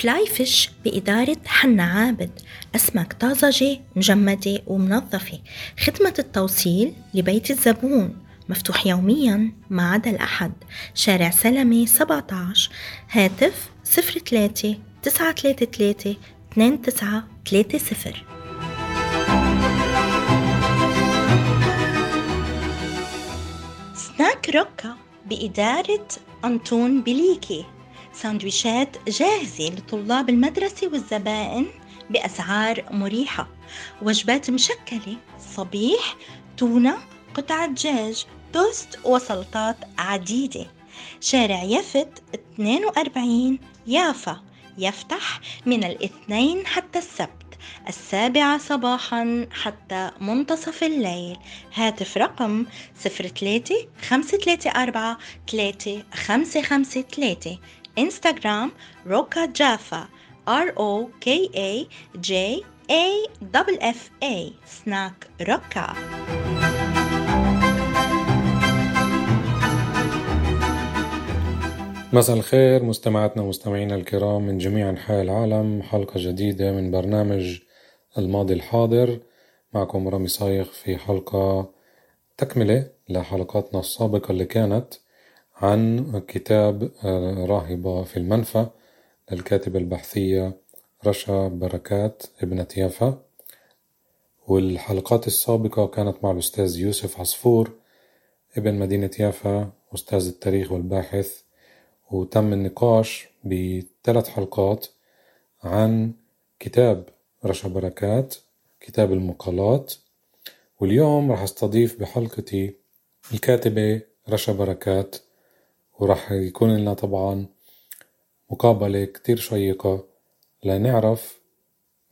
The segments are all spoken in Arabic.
فلاي فيش بإدارة حنا عابد أسماك طازجة مجمدة ومنظفة. خدمة التوصيل لبيت الزبون مفتوح يوميا ما عدا الأحد. شارع سلمي 17 هاتف 03 933 2930 سناك روكا بإدارة أنطون بليكي. ساندويشات جاهزة لطلاب المدرسة والزبائن بأسعار مريحة. وجبات مشكلة صبيح تونة قطعة دجاج توست وسلطات عديدة. شارع يفت 42 يافا. يفتح من الاثنين حتى السبت. السابعة صباحا حتى منتصف الليل. هاتف رقم 03 534 3553 انستغرام روكا جافا R O K A J A F A سناك روكا مساء الخير مستمعاتنا ومستمعينا الكرام من جميع أنحاء العالم. حلقة جديدة من برنامج الماضي الحاضر. معكم رامي صايغ في حلقة تكملة لحلقاتنا السابقة اللي كانت. عن كتاب آه، راهبة في المنفى للكاتبة البحثية رشا بركات ابنة يافا والحلقات السابقة كانت مع الأستاذ يوسف عصفور ابن مدينة يافا أستاذ التاريخ والباحث. وتم النقاش بثلاث حلقات عن كتاب رشا بركات كتاب المقالات. واليوم راح أستضيف بحلقتي الكاتبة رشا بركات. وراح يكون لنا طبعا مقابلة كتير شيقة لنعرف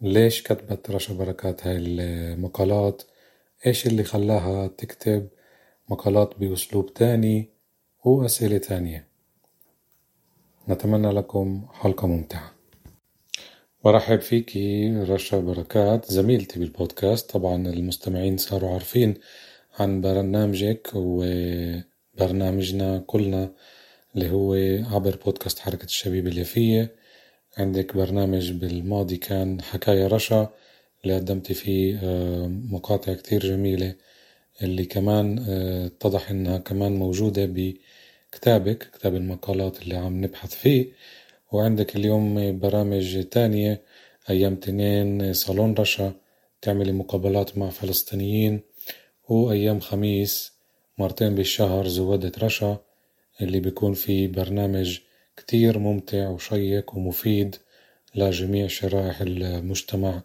ليش كتبت رشا بركات هاي المقالات إيش اللي خلاها تكتب مقالات بأسلوب تاني وأسئلة تانية. نتمنى لكم حلقة ممتعة. برحب فيكي رشا بركات زميلتي بالبودكاست. طبعا المستمعين صاروا عارفين عن برنامجك وبرنامجنا كلنا اللي هو عبر بودكاست حركة الشبيب اليافية عندك برنامج بالماضي كان حكاية رشا اللي قدمتي فيه آه، مقاطع كتير جميلة. اللي كمان آه، اتضح إنها كمان موجودة بكتابك كتاب المقالات اللي عم نبحث فيه. وعندك اليوم برامج تانية أيام تنين صالون رشا تعملي مقابلات مع فلسطينيين. وأيام خميس مرتين بالشهر زودة رشا. اللي بيكون فيه برنامج كتير ممتع وشيق ومفيد لجميع شرائح المجتمع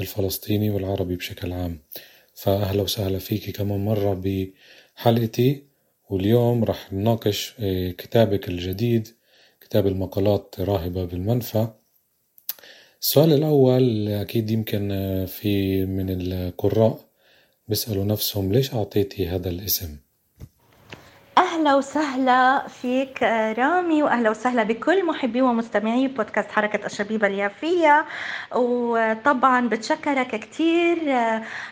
الفلسطيني والعربي بشكل عام. فأهلا وسهلا فيكي كمان مرة بحلقتي واليوم رح نناقش آه، كتابك الجديد كتاب المقالات راهبة بالمنفى. السؤال الأول أكيد يمكن آه، في من القراء بيسألوا نفسهم ليش أعطيتي هذا الاسم؟ أهلا وسهلا فيك رامي وأهلا وسهلا بكل محبي ومستمعي بودكاست حركة الشبيبة اليافية. وطبعا بتشكرك كثير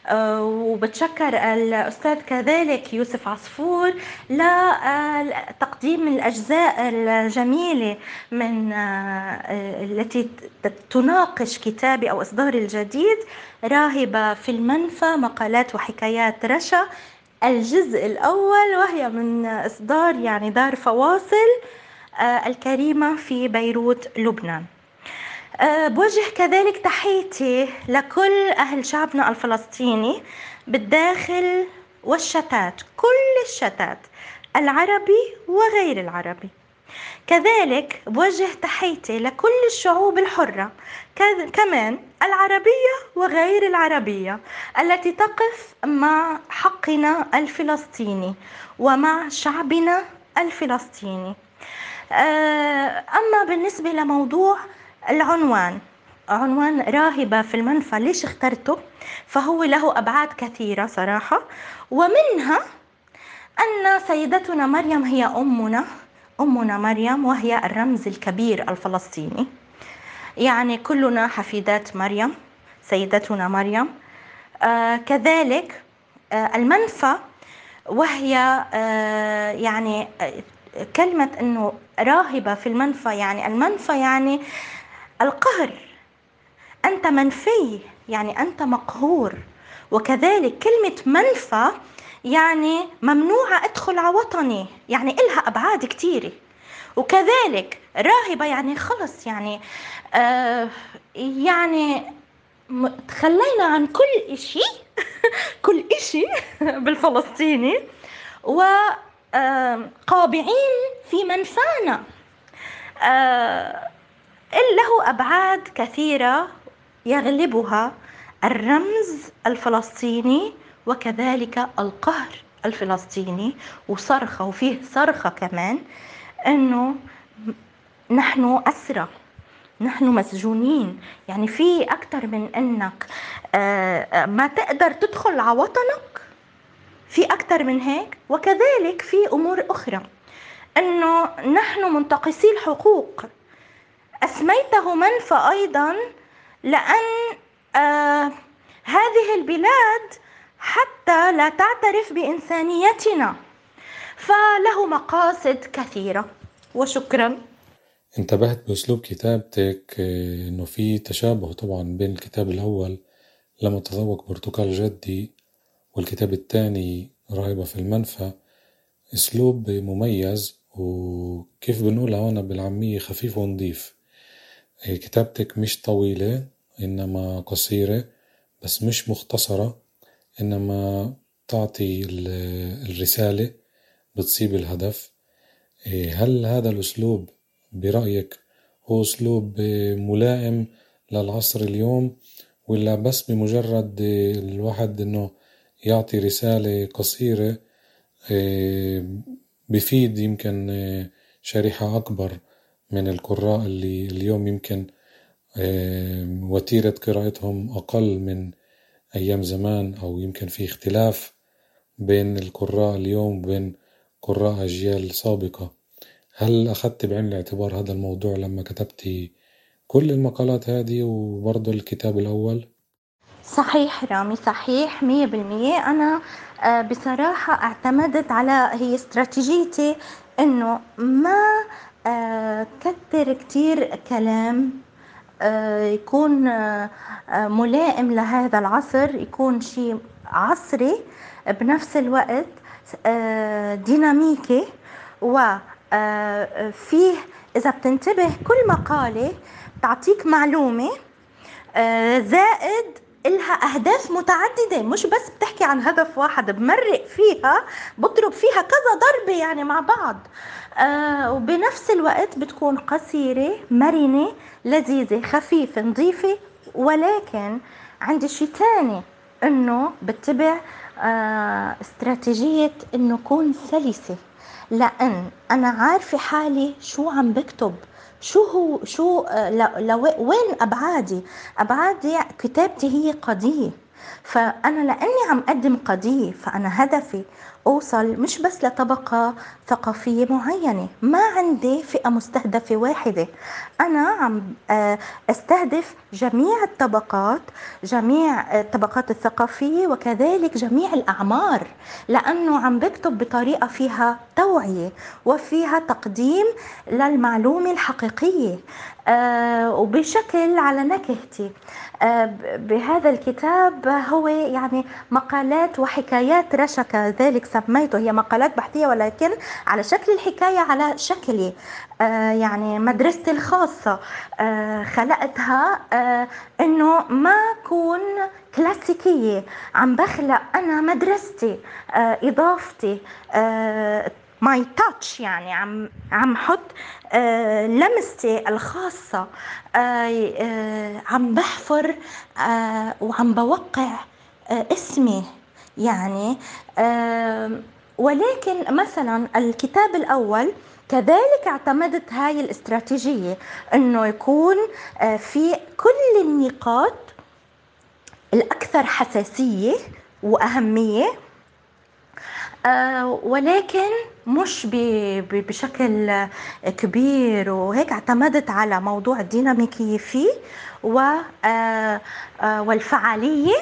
آه، وبتشكر الأستاذ كذلك يوسف عصفور لتقديم الأجزاء الجميلة من آه، التي تناقش كتابي أو إصداري الجديد راهبة في المنفى مقالات وحكايات رشا. الجزء الأول وهي من إصدار يعني دار فواصل آه، الكريمة في بيروت لبنان. آه، بوجه كذلك تحيتي لكل أهل شعبنا الفلسطيني بالداخل والشتات كل الشتات العربي وغير العربي. كذلك بوجه تحيتي لكل الشعوب الحرة كمان العربية وغير العربية التي تقف مع حقنا الفلسطيني ومع شعبنا الفلسطيني. آه أما بالنسبة لموضوع العنوان عنوان راهبة في المنفى ليش اخترته؟ فهو له أبعاد كثيرة صراحة ومنها أن سيدتنا مريم هي أمنا أمنا مريم وهي الرمز الكبير الفلسطيني. يعني كلنا حفيدات مريم سيدتنا مريم. آه كذلك آه المنفى وهي آه يعني كلمة أنه راهبة في المنفى يعني المنفى يعني القهر. أنت منفي يعني أنت مقهور. وكذلك كلمة منفى يعني ممنوعة أدخل على وطني يعني إلها أبعاد كتيرة. وكذلك راهبة يعني خلص يعني آه يعني تخلينا عن كل إشي كل إشي بالفلسطيني وقابعين في منفانا آه له أبعاد كثيرة يغلبها الرمز الفلسطيني وكذلك القهر الفلسطيني وصرخة وفيه صرخة كمان. أنه نحن أسرى نحن مسجونين. يعني في أكثر من أنك آه، ما تقدر تدخل على وطنك في أكثر من هيك. وكذلك في أمور أخرى. أنه نحن منتقصي الحقوق. أسميته منفى أيضا لأن آه هذه البلاد حتى لا تعترف بإنسانيتنا. فله مقاصد كثيرة. وشكرا. انتبهت بأسلوب كتابتك إنه في تشابه طبعا بين الكتاب الأول لما تذوق برتقال جدي والكتاب الثاني راهبة في المنفى. أسلوب مميز وكيف بنقولها هون بالعامية خفيف ونضيف. آه، كتابتك مش طويلة إنما قصيرة بس مش مختصرة إنما تعطي الرسالة بتصيب الهدف. إيه، هل هذا الأسلوب برأيك هو أسلوب ملائم للعصر اليوم ولا بس بمجرد الواحد إنه يعطي رسالة قصيرة إيه، بفيد يمكن شريحة أكبر من القراء اللي اليوم يمكن وتيرة قراءتهم أقل من أيام زمان أو يمكن في اختلاف بين القراء اليوم وبين قراء أجيال سابقة. هل أخذت بعين الاعتبار هذا الموضوع لما كتبتي كل المقالات هذه وبرضه الكتاب الأول؟ صحيح رامي صحيح مية بالمية. أنا آه، بصراحة اعتمدت على هي استراتيجيتي إنه ما آه، كتر كتير كلام آه، يكون ملائم لهذا العصر يكون شيء عصري. بنفس الوقت ديناميكي وفيه إذا بتنتبه كل مقالة تعطيك معلومة زائد إلها أهداف متعددة مش بس بتحكي عن هدف واحد بمرق فيها بضرب فيها كذا ضربة يعني مع بعض. آه وبنفس الوقت بتكون قصيرة مرنة لذيذة خفيفة نظيفة ولكن عندي شيء تاني إنه بتبع آه استراتيجية انه كون سلسة لأن أنا عارفة حالي شو عم بكتب شو هو شو آه لو وين أبعادي؟ أبعادي كتابتي هي قضية. فأنا لأني عم أقدم قضية فأنا هدفي أوصل مش بس لطبقة ثقافية معينة ما عندي فئة مستهدفة واحدة. أنا عم آه، أستهدف جميع الطبقات جميع الطبقات الثقافية وكذلك جميع الأعمار لأنه عم بكتب بطريقة فيها توعية وفيها تقديم للمعلومة الحقيقية. آه، وبشكل على نكهتي. آه، بهذا الكتاب هو يعني مقالات وحكايات رشكة ذلك سميته. هي مقالات بحثية ولكن على شكل الحكاية على شكلي. آه، يعني مدرستي الخاصة. خلقتها إنه ما أكون كلاسيكية. عم بخلق أنا مدرستي إضافتي ماي تاتش يعني عم عم حط آه لمستي الخاصة آه آه عم بحفر وعم بوقع اسمي يعني ولكن مثلا الكتاب الأول كذلك اعتمدت هاي الاستراتيجية إنه يكون في كل النقاط الأكثر حساسية وأهمية آه، ولكن مش بشكل كبير وهيك اعتمدت على موضوع الديناميكية فيه آه، والفعالية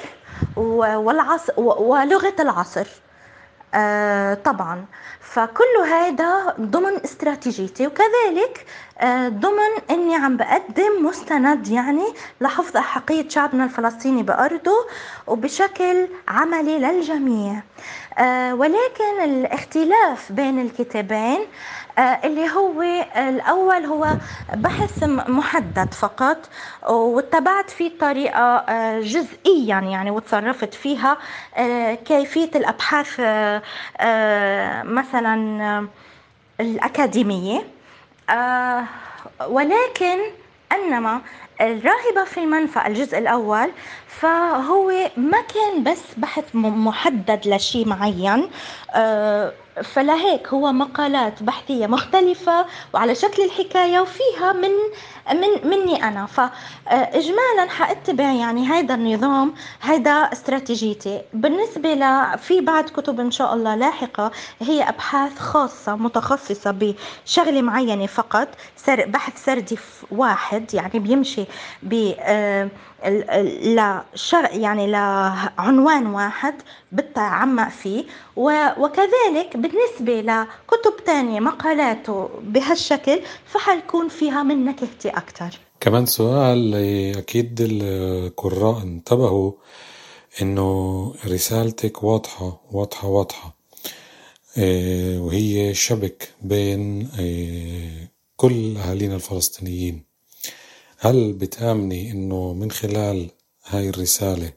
والعصر ولغة العصر. طبعا. فكل هذا ضمن استراتيجيتي وكذلك آه، ضمن إني عم بقدم مستند يعني لحفظ أحقية شعبنا الفلسطيني بأرضه وبشكل عملي للجميع. آه، ولكن الاختلاف بين الكتابين آه، اللي هو الأول هو بحث محدد فقط واتبعت فيه طريقة جزئيا يعني وتصرفت فيها كيفية الأبحاث مثلا الأكاديمية. ولكن أنما الراهبه في المنفى الجزء الأول فهو ما كان بس بحث محدد لشيء معين فلهيك هو مقالات بحثية مختلفة وعلى شكل الحكاية وفيها من من مني أنا. فإجمالا حأتبع يعني هذا النظام هذا استراتيجيتي. بالنسبة ل في بعض كتب إن شاء الله لاحقة هي أبحاث خاصة متخصصة بشغلة معينة فقط بحث سردي واحد يعني بيمشي ب يعني لعنوان واحد بتعمق فيه. وكذلك بالنسبة لكتب تانية مقالاته بهالشكل فحيكون فيها من نكهتي أكتر. كمان سؤال أكيد القراء انتبهوا إنه رسالتك واضحة واضحة واضحة. إيه، وهي شبك بين إيه، كل أهالينا الفلسطينيين. هل بتآمني إنه من خلال هاي الرسالة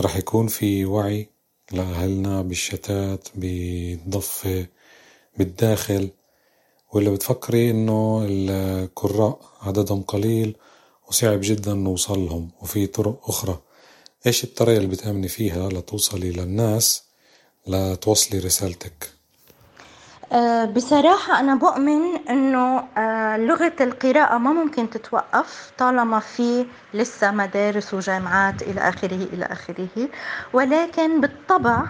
رح يكون في وعي؟ لأهلنا بالشتات بالضفة بالداخل؟ ولا بتفكري إنه القراء عددهم قليل وصعب جدا نوصلهم وفي طرق أخرى؟ إيش الطريقة اللي بتآمني فيها لتوصلي للناس لتوصلي رسالتك؟ بصراحة أنا بؤمن إنه آه، لغة القراءة ما ممكن تتوقف طالما في لسه مدارس وجامعات إلى آخره إلى آخره. ولكن بالطبع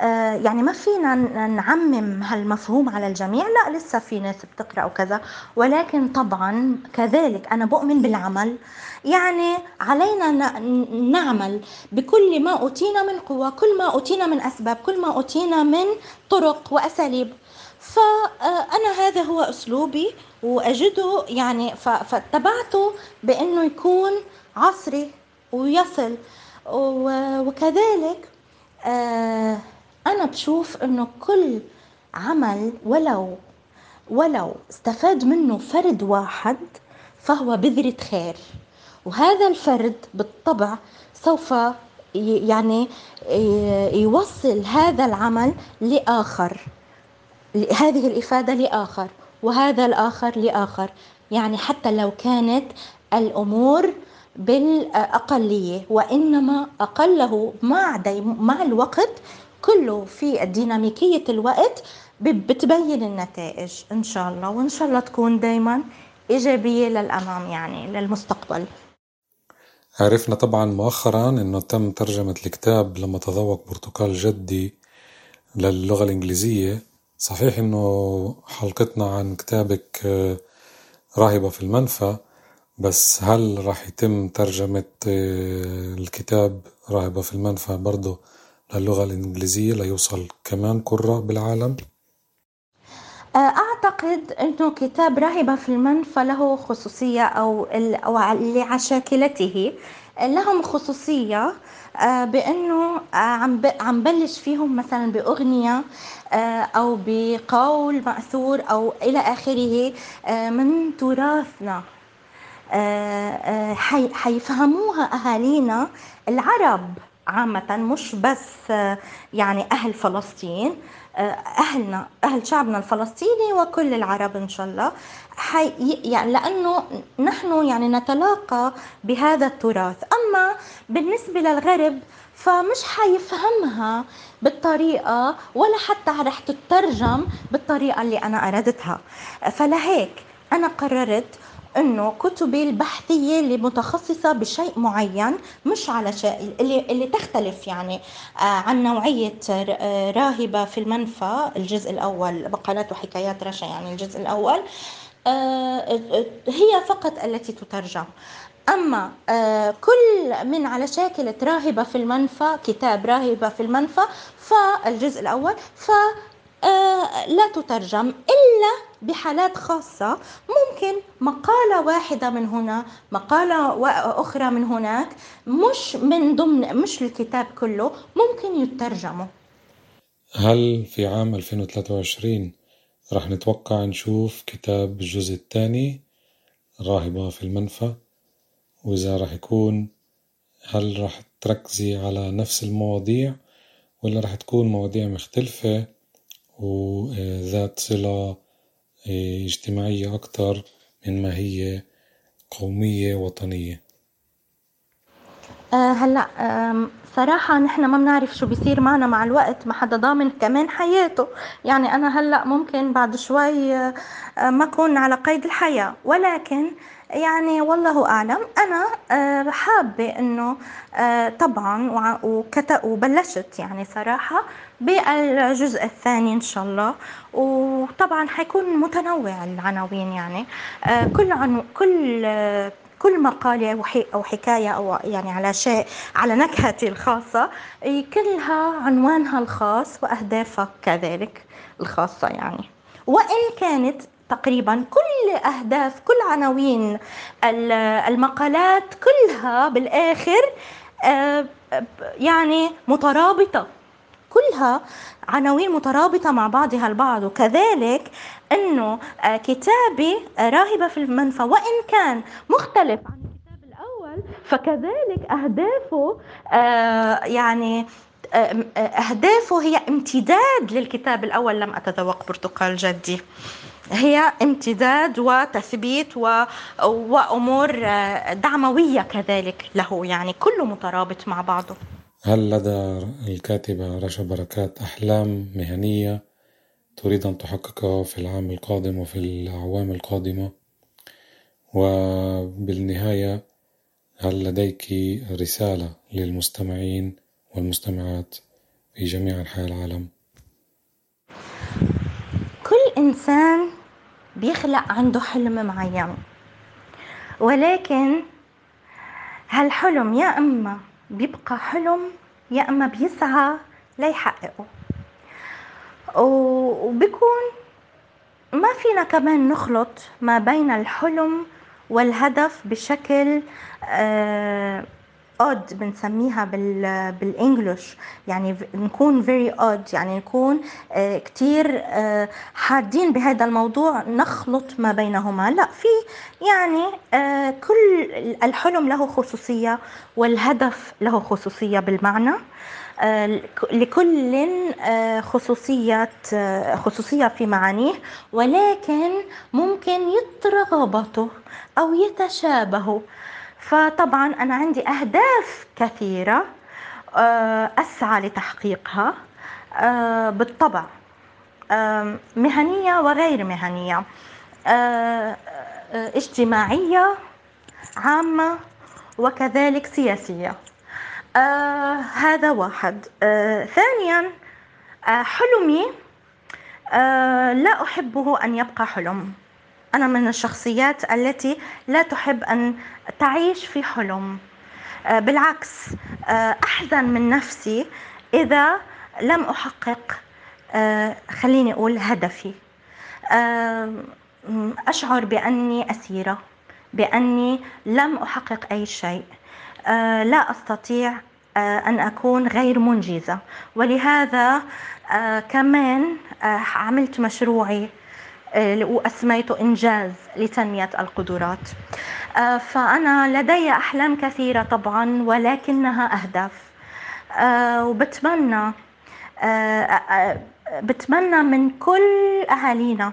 آه، يعني ما فينا نعمم هالمفهوم على الجميع. لا لسه في ناس بتقرأ وكذا. ولكن طبعا كذلك أنا بؤمن بالعمل. يعني علينا نعمل بكل ما أوتينا من قوة كل ما أوتينا من أسباب كل ما أوتينا من طرق وأساليب. فانا هذا هو أسلوبي وأجده يعني فاتبعته بأنه يكون عصري ويصل. وكذلك آه أنا بشوف إنه كل عمل ولو ولو استفاد منه فرد واحد فهو بذرة خير. وهذا الفرد بالطبع سوف يعني يوصل هذا العمل لآخر. هذه الإفادة لآخر وهذا الآخر لآخر. يعني حتى لو كانت الأمور بالأقلية وإنما أقله مع, مع الوقت كله في ديناميكية الوقت بتبين النتائج إن شاء الله. وإن شاء الله تكون دايما إيجابية للأمام يعني للمستقبل. عرفنا طبعا مؤخرا إنه تم ترجمة الكتاب لما تذوق برتقال جدي للغة الإنجليزية صحيح إنه حلقتنا عن كتابك آه، راهبة في المنفى بس هل راح يتم ترجمة آه، الكتاب راهبة في المنفى برضه للغة الإنجليزية ليوصل كمان قراء بالعالم؟ آه، أعتقد أنه كتاب راهبة في المنفى له خصوصية أو, لعشاكلته. لهم خصوصية آه، بأنه آه، عم عم بلش فيهم مثلا بأغنية أو بقول مأثور أو إلى آخره من تراثنا. حيفهموها أهالينا العرب عامة مش بس يعني أهل فلسطين. أهلنا أهل شعبنا الفلسطيني وكل العرب إن شاء الله. حي يعني لأنه نحن يعني نتلاقى بهذا التراث. أما بالنسبة للغرب فمش حيفهمها بالطريقة ولا حتى رح تترجم بالطريقة اللي أنا أردتها. فلهيك أنا قررت أنه كتبي البحثية اللي متخصصة بشيء معين مش على شيء اللي اللي تختلف يعني آه، عن نوعية آه، راهبة في المنفى الجزء الأول مقالات وحكايات رشا يعني الجزء الأول آه، هي فقط التي تترجم. أما كل من على شاكلة راهبة في المنفى كتاب راهبة في المنفى فالجزء الأول ف آه، لا تترجم إلا بحالات خاصة. ممكن مقالة واحدة من هنا مقالة أخرى من هناك مش من ضمن مش الكتاب كله ممكن يترجموا. هل في عام 2023 رح نتوقع نشوف كتاب الجزء الثاني راهبة في المنفى؟ وإذا رح يكون هل رح تركزي على نفس المواضيع ولا رح تكون مواضيع مختلفة؟ وذات صلة اجتماعية أكتر من ما هي قومية وطنية. أه هلا صراحة نحن ما بنعرف شو بيصير معنا مع الوقت ما حدا ضامن كمان حياته. يعني أنا هلا ممكن بعد شوي أه ما أكون على قيد الحياة. ولكن يعني والله أعلم أنا آه، حابة إنه آه، طبعا وبلشت يعني صراحة بالجزء الثاني إن شاء الله. وطبعا حيكون متنوع العناوين يعني. آه، كل عنو كل كل مقالة أو حكاية أو يعني على شيء على نكهتي الخاصة كلها عنوانها الخاص وأهدافها كذلك الخاصة يعني. وإن كانت تقريبا كل أهداف كل عناوين المقالات كلها بالآخر آه، يعني مترابطة كلها عناوين مترابطة مع بعضها البعض. وكذلك أنه آه، كتابي راهبة في المنفى وإن كان مختلف عن الكتاب الأول فكذلك أهدافه آه، يعني أهدافه هي امتداد للكتاب الأول. لم أتذوق برتقال جدي. هي امتداد وتثبيت و... وأمور آه، دعموية كذلك له. يعني كله مترابط مع بعضه. هل لدى الكاتبة رشا بركات أحلام مهنية تريد أن تحققها في العام القادم وفي الأعوام القادمة؟ وبالنهاية هل لديك رسالة للمستمعين والمستمعات في جميع أنحاء العالم؟ كل إنسان بيخلق عنده حلم معين ولكن هالحلم يا إما بيبقى حلم يا أما بيسعى ليحققه وبيكون ما فينا كمان نخلط ما بين الحلم والهدف بشكل آه odd بنسميها بال بالإنجلش. يعني نكون very odd. يعني نكون آه، كتير آه، حادين بهذا الموضوع. نخلط ما بينهما. لا في يعني آه، كل الحلم له خصوصية والهدف له خصوصية بالمعنى. لكل خصوصيات خصوصية في معانيه. ولكن ممكن يترغبطوا أو يتشابهوا فطبعا أنا عندي أهداف كثيرة آه، أسعى لتحقيقها آه، بالطبع مهنية وغير مهنية آه، اجتماعية عامة وكذلك سياسية. هذا واحد. ثانيا حلمي لا أحبه أن يبقى حلم. أنا من الشخصيات التي لا تحب أن تعيش في حلم. آه، بالعكس آه، أحزن من نفسي إذا لم أحقق آه، خليني أقول هدفي. أشعر بأني أسيرة بأني لم أحقق أي شيء. لا أستطيع أن أكون غير منجزة. ولهذا كمان عملت مشروعي وأسميته إنجاز لتنمية القدرات. آه، فأنا لدي أحلام كثيرة طبعا ولكنها أهداف. آه، وبتمنى بتمنى من كل أهالينا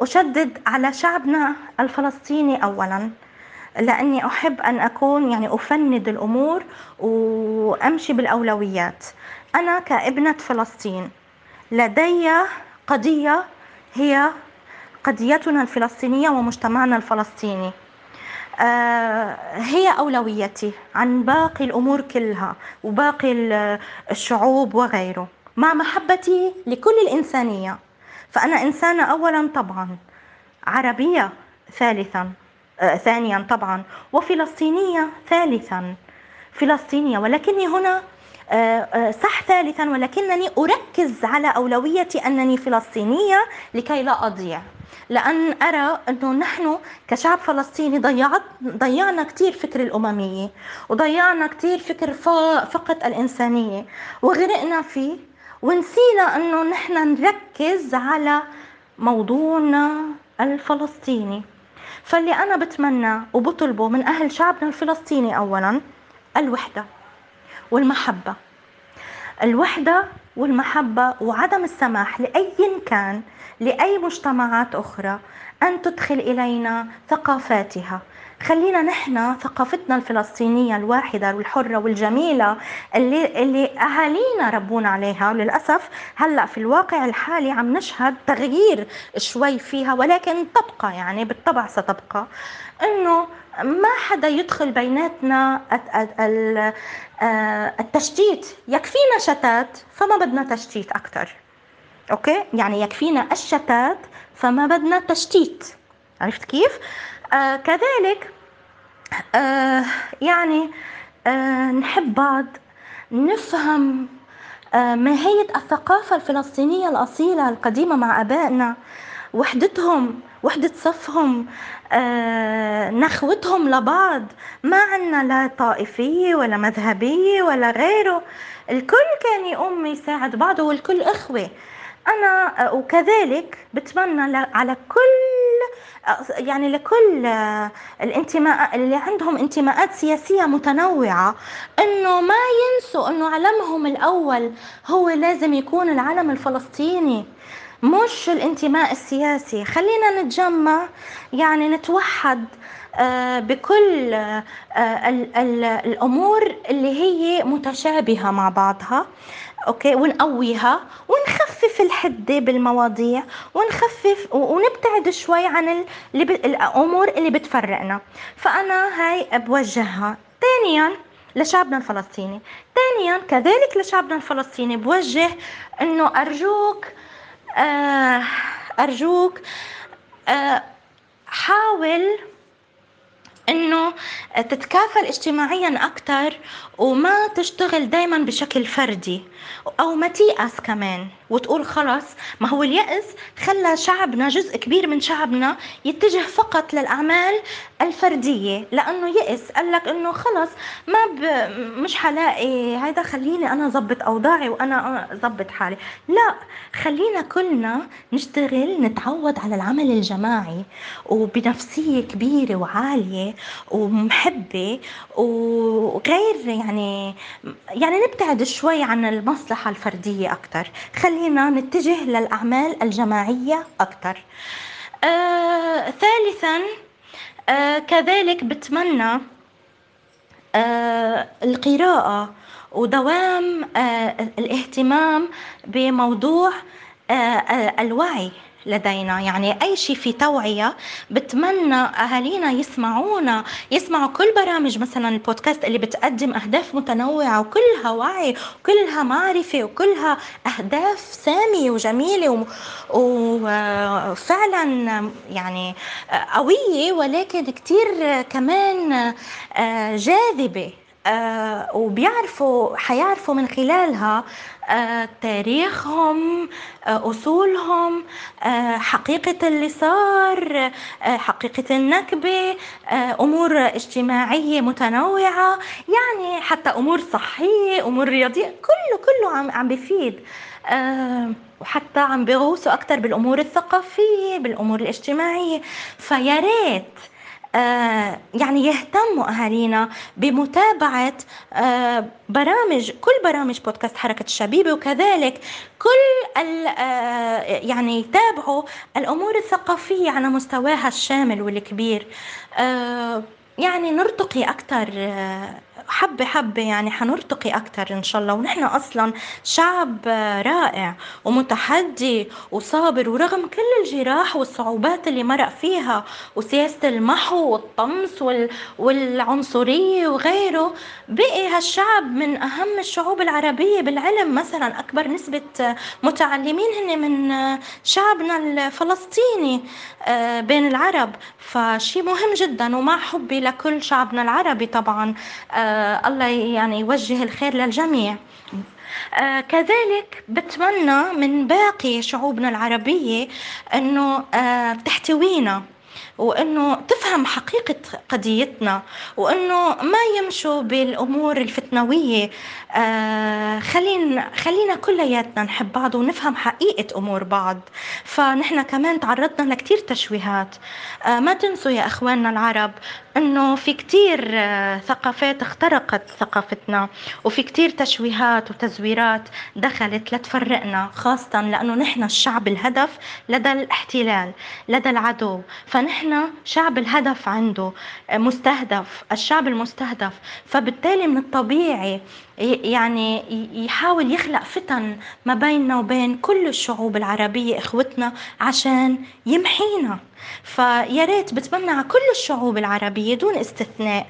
أشدد على شعبنا الفلسطيني أولا لأني أحب أن أكون يعني أفند الأمور وأمشي بالأولويات. أنا كابنة فلسطين لدي قضية هي قضيتنا الفلسطينية ومجتمعنا الفلسطيني. آه، هي أولويتي عن باقي الأمور كلها وباقي الشعوب وغيره. مع محبتي لكل الإنسانية. فأنا إنسانة اولا طبعا. عربية ثالثا آه، ثانيا طبعا وفلسطينية ثالثا. فلسطينية ولكني هنا آه، صح ثالثا ولكنني أركز على أولويتي أنني فلسطينية لكي لا أضيع. لأن أرى أنه نحن كشعب فلسطيني ضيعت ضيعنا كثير فكر الأممية وضيعنا كثير فكر فقط الإنسانية وغرقنا فيه ونسينا أنه نحن نركز على موضوعنا الفلسطيني. فاللي أنا بتمنى وبطلبه من أهل شعبنا الفلسطيني اولا الوحدة والمحبة. الوحدة والمحبة وعدم السماح لأي كان لأي مجتمعات أخرى أن تدخل إلينا ثقافاتها. خلينا نحن ثقافتنا الفلسطينية الواحدة والحرة والجميلة اللي اللي أهالينا ربونا عليها وللأسف هلأ في الواقع الحالي عم نشهد تغيير شوي فيها ولكن تبقى يعني بالطبع ستبقى. إنه ما حدا يدخل بيناتنا آه، التشتيت. يكفينا شتات فما بدنا تشتيت أكثر أوكي؟ يعني يكفينا الشتات فما بدنا تشتيت عرفت كيف؟ آه كذلك آه يعني آه نحب بعض نفهم آه ماهية الثقافة الفلسطينية الأصيلة القديمة مع أبائنا وحدتهم وحدة صفهم آه نخوتهم لبعض ما عنا لا طائفية ولا مذهبية ولا غيره. الكل كان يقوم يساعد بعضه والكل إخوة. آه، وكذلك بتمنى على كل آه، يعني لكل آه، الانتماء اللي عندهم انتماءات سياسية متنوعة إنه ما ينسوا إنه علمهم الأول هو لازم يكون العلم الفلسطيني مش الانتماء السياسي. خلينا نتجمع يعني نتوحد بكل الأمور اللي هي متشابهة مع بعضها. أوكي ونقويها ونخفف الحده بالمواضيع ونخفف ونبتعد شوي عن. الأمور اللي بتفرقنا فأنا هاي بوجهها ثانيا لشعبنا الفلسطيني ثانيا كذلك لشعبنا الفلسطيني بوجه إنه أرجوك آه أرجوك آه حاول إنه تتكافل اجتماعيا أكثر وما تشتغل دائما بشكل فردي أو ما تيأس كمان. وتقول خلص. ما هو اليأس خلى شعبنا جزء كبير من شعبنا يتجه فقط للأعمال الفردية لأنه يأس. قال لك إنه خلص ما ب... مش حلاقي. هيدا خليني أنا ظبط أوضاعي وأنا ظبط حالي. لا خلينا كلنا نشتغل نتعود على العمل الجماعي. وبنفسية كبيرة وعالية ومحبة وغير يعني يعني نبتعد شوي عن المصلحة الفردية أكثر خلينا نتجه للأعمال الجماعية أكثر آه، ثالثا آه، كذلك بتمنى آه، القراءة ودوام آه، الاهتمام بموضوع آه، آه، الوعي. لدينا. يعني أي شيء في توعية بتمنى أهالينا يسمعونا يسمعوا كل برامج مثلا البودكاست اللي بتقدم أهداف متنوعة وكلها وعي وكلها معرفة وكلها أهداف سامية وجميلة وفعلا يعني قوية ولكن كتير كمان جاذبة. آه وبيعرفوا حيعرفوا من خلالها آه تاريخهم آه أصولهم آه حقيقة اللي صار آه حقيقة النكبة آه أمور اجتماعية متنوعة يعني حتى أمور صحية أمور رياضية كله كله عم عم بفيد. وحتى عم بيغوصوا أكثر بالأمور الثقافية بالأمور الاجتماعية. فيا ريت يعني يهتموا أهالينا بمتابعة آه، برامج كل برامج بودكاست حركة الشبيبة وكذلك كل آه، يعني يتابعوا الأمور الثقافية على مستواها الشامل والكبير. يعني نرتقي أكتر حبة حبة يعني حنرتقي أكتر إن شاء الله. ونحن أصلا شعب رائع ومتحدي وصابر ورغم كل الجراح والصعوبات اللي مرق فيها وسياسة المحو والطمس والعنصرية وغيره بقي هالشعب من أهم الشعوب العربية بالعلم. مثلا أكبر نسبة متعلمين هن من شعبنا الفلسطيني آه، بين العرب. فشي مهم جدا ومع حبي لكل شعبنا العربي طبعا آه، الله يعني يوجه الخير للجميع. آه كذلك بتمنى من باقي شعوبنا العربية أنه آه تحتوينا وإنه تفهم حقيقة قضيتنا وإنه ما يمشوا بالأمور الفتنوية. آه خلينا خلينا كلياتنا نحب بعض ونفهم حقيقة أمور بعض. فنحن كمان تعرضنا لكتير تشويهات. ما تنسوا يا إخواننا العرب إنه في كتير آه ثقافات اخترقت ثقافتنا وفي كتير تشويهات وتزويرات دخلت لتفرقنا خاصة لأنه نحن الشعب الهدف لدى الاحتلال لدى العدو. فنحن شعب الهدف عنده آه، مستهدف الشعب المستهدف. فبالتالي من الطبيعي يعني يحاول يخلق فتن ما بيننا وبين كل الشعوب العربية إخوتنا عشان يمحينا. فيا ريت بتمنى على كل الشعوب العربية دون استثناء.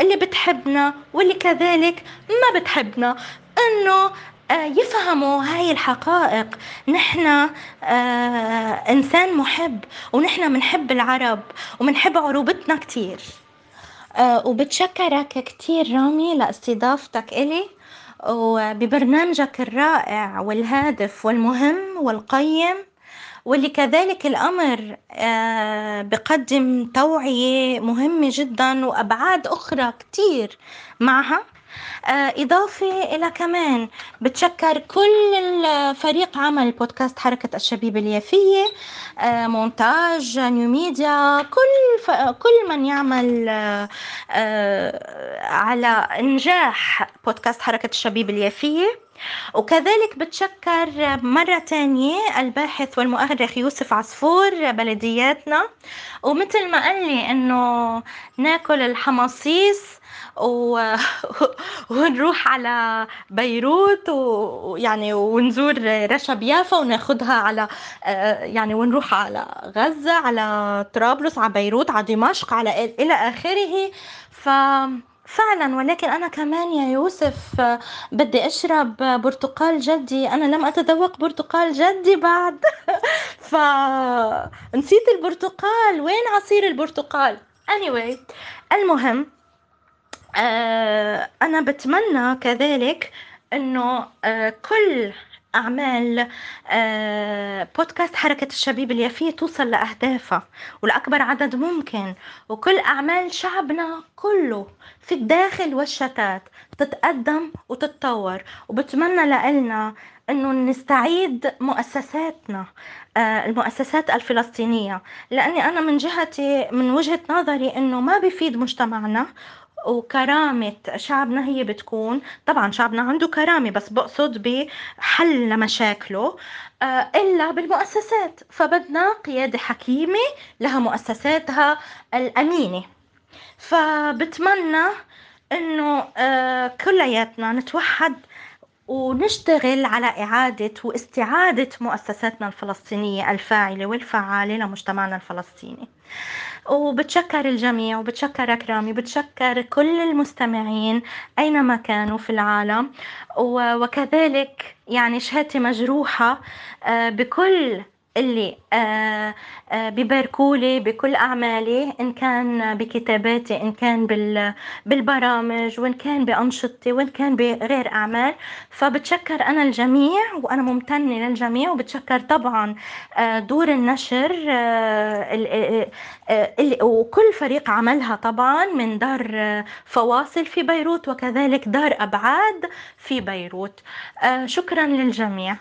اللي بتحبنا واللي كذلك ما بتحبنا. إنه آه، يفهموا هاي الحقائق. نحن آه إنسان محب ونحن بنحب العرب وبنحب عروبتنا كتير. آه وبتشكرك كتير رامي لإستضافتك إلي. وببرنامجك الرائع والهادف والمهم والقيم واللي كذلك الأمر آه، بقدم توعية مهمة جدا وأبعاد أخرى كتير معها. إضافة إلى كمان بتشكر كل فريق عمل بودكاست حركة الشبيبة اليافية آه، مونتاج نيو ميديا كل كل من يعمل على إنجاح بودكاست حركة الشبيبة اليافية. وكذلك بتشكر مرة تانية الباحث والمؤرخ يوسف عصفور بلدياتنا. ومثل ما قال لي إنه ناكل الحماصيص و... ونروح على بيروت ويعني ونزور رشا بيافا وناخدها على يعني ونروح على غزة على طرابلس على بيروت على دمشق على إلى آخره. ف فعلا ولكن أنا كمان يا يوسف بدي أشرب برتقال جدي. أنا لم أتذوق برتقال جدي بعد. فنسيت البرتقال. وين عصير البرتقال؟ Anyway المهم آه أنا بتمنى كذلك أنه آه كل أعمال آه، بودكاست حركة الشبيب اليافية توصل لأهدافها ولأكبر عدد ممكن وكل أعمال شعبنا كله في الداخل والشتات تتقدم وتتطور. وبتمنى لإلنا إنه نستعيد مؤسساتنا آه، المؤسسات الفلسطينية لأني أنا من جهتي من وجهة نظري إنه ما بيفيد مجتمعنا وكرامة شعبنا هي بتكون طبعا شعبنا عنده كرامة بس بقصد بحل لمشاكله آه، إلا بالمؤسسات. فبدنا قيادة حكيمة لها مؤسساتها الأمينة. فبتمنى إنه آه، كلياتنا نتوحد ونشتغل على إعادة واستعادة مؤسساتنا الفلسطينية الفاعلة والفعالة لمجتمعنا الفلسطيني. وبتشكر الجميع وبتشكرك رامي بتشكر كل المستمعين أينما كانوا في العالم. وكذلك يعني شهادتي مجروحة آه، بكل اللي آه، آه، بباركولي بكل أعمالي إن كان بكتاباتي إن كان بالبرامج وإن كان بأنشطتي وإن كان بغير أعمال. فبتشكر أنا الجميع وأنا ممتنة للجميع وبتشكر طبعا آه، دور النشر وكل فريق عملها طبعا من دار فواصل في بيروت وكذلك دار أبعاد في بيروت. شكرا للجميع.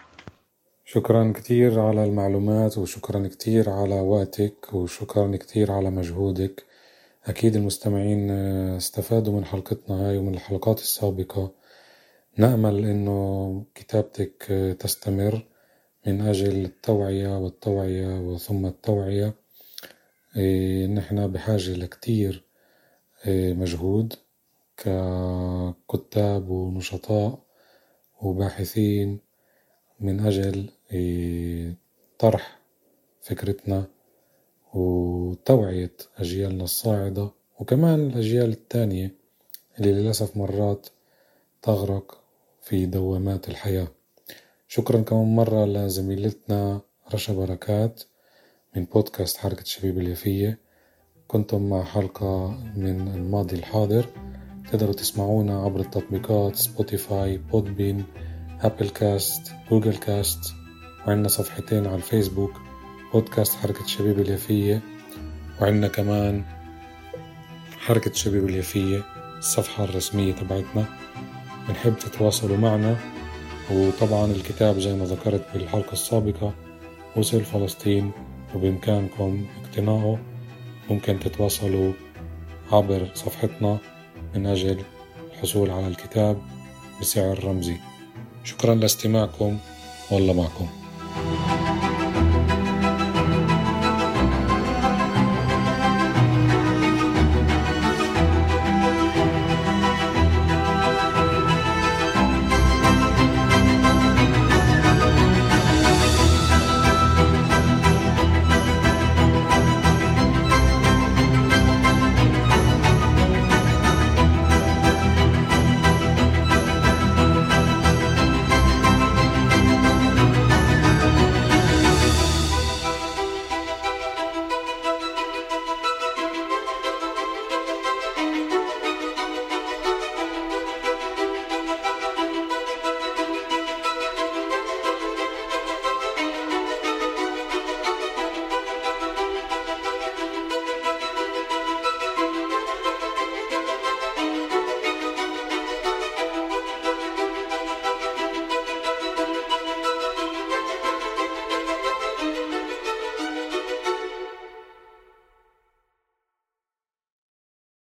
شكرا كتير على المعلومات وشكرا كتير على وقتك وشكرا كتير على مجهودك. أكيد المستمعين استفادوا من حلقتنا هاي ومن الحلقات السابقة. نأمل إنه كتابتك تستمر من أجل التوعية والتوعية وثم التوعية. إيه، نحن بحاجة لكتير آه، مجهود ككتاب ونشطاء وباحثين من أجل آه، طرح فكرتنا وتوعية أجيالنا الصاعدة وكمان الأجيال التانية اللي للأسف مرات تغرق في دوامات الحياة. شكرا كمان مرة لزميلتنا رشا بركات من بودكاست حركة شبيب اليفية كنتم مع حلقة من الماضي الحاضر. تقدروا تسمعونا عبر التطبيقات سبوتيفاي بودبين أبل كاست جوجل كاست وعندنا صفحتين على الفيسبوك بودكاست حركة شبيب اليفية وعندنا كمان حركة شبيب اليفية الصفحة الرسمية تبعتنا. بنحب تتواصلوا معنا وطبعا الكتاب زي ما ذكرت بالحلقة السابقة وصل فلسطين وبإمكانكم اقتناؤه ممكن تتواصلوا عبر صفحتنا من أجل الحصول على الكتاب بسعر رمزي. شكرا لاستماعكم والله معكم. Thank you.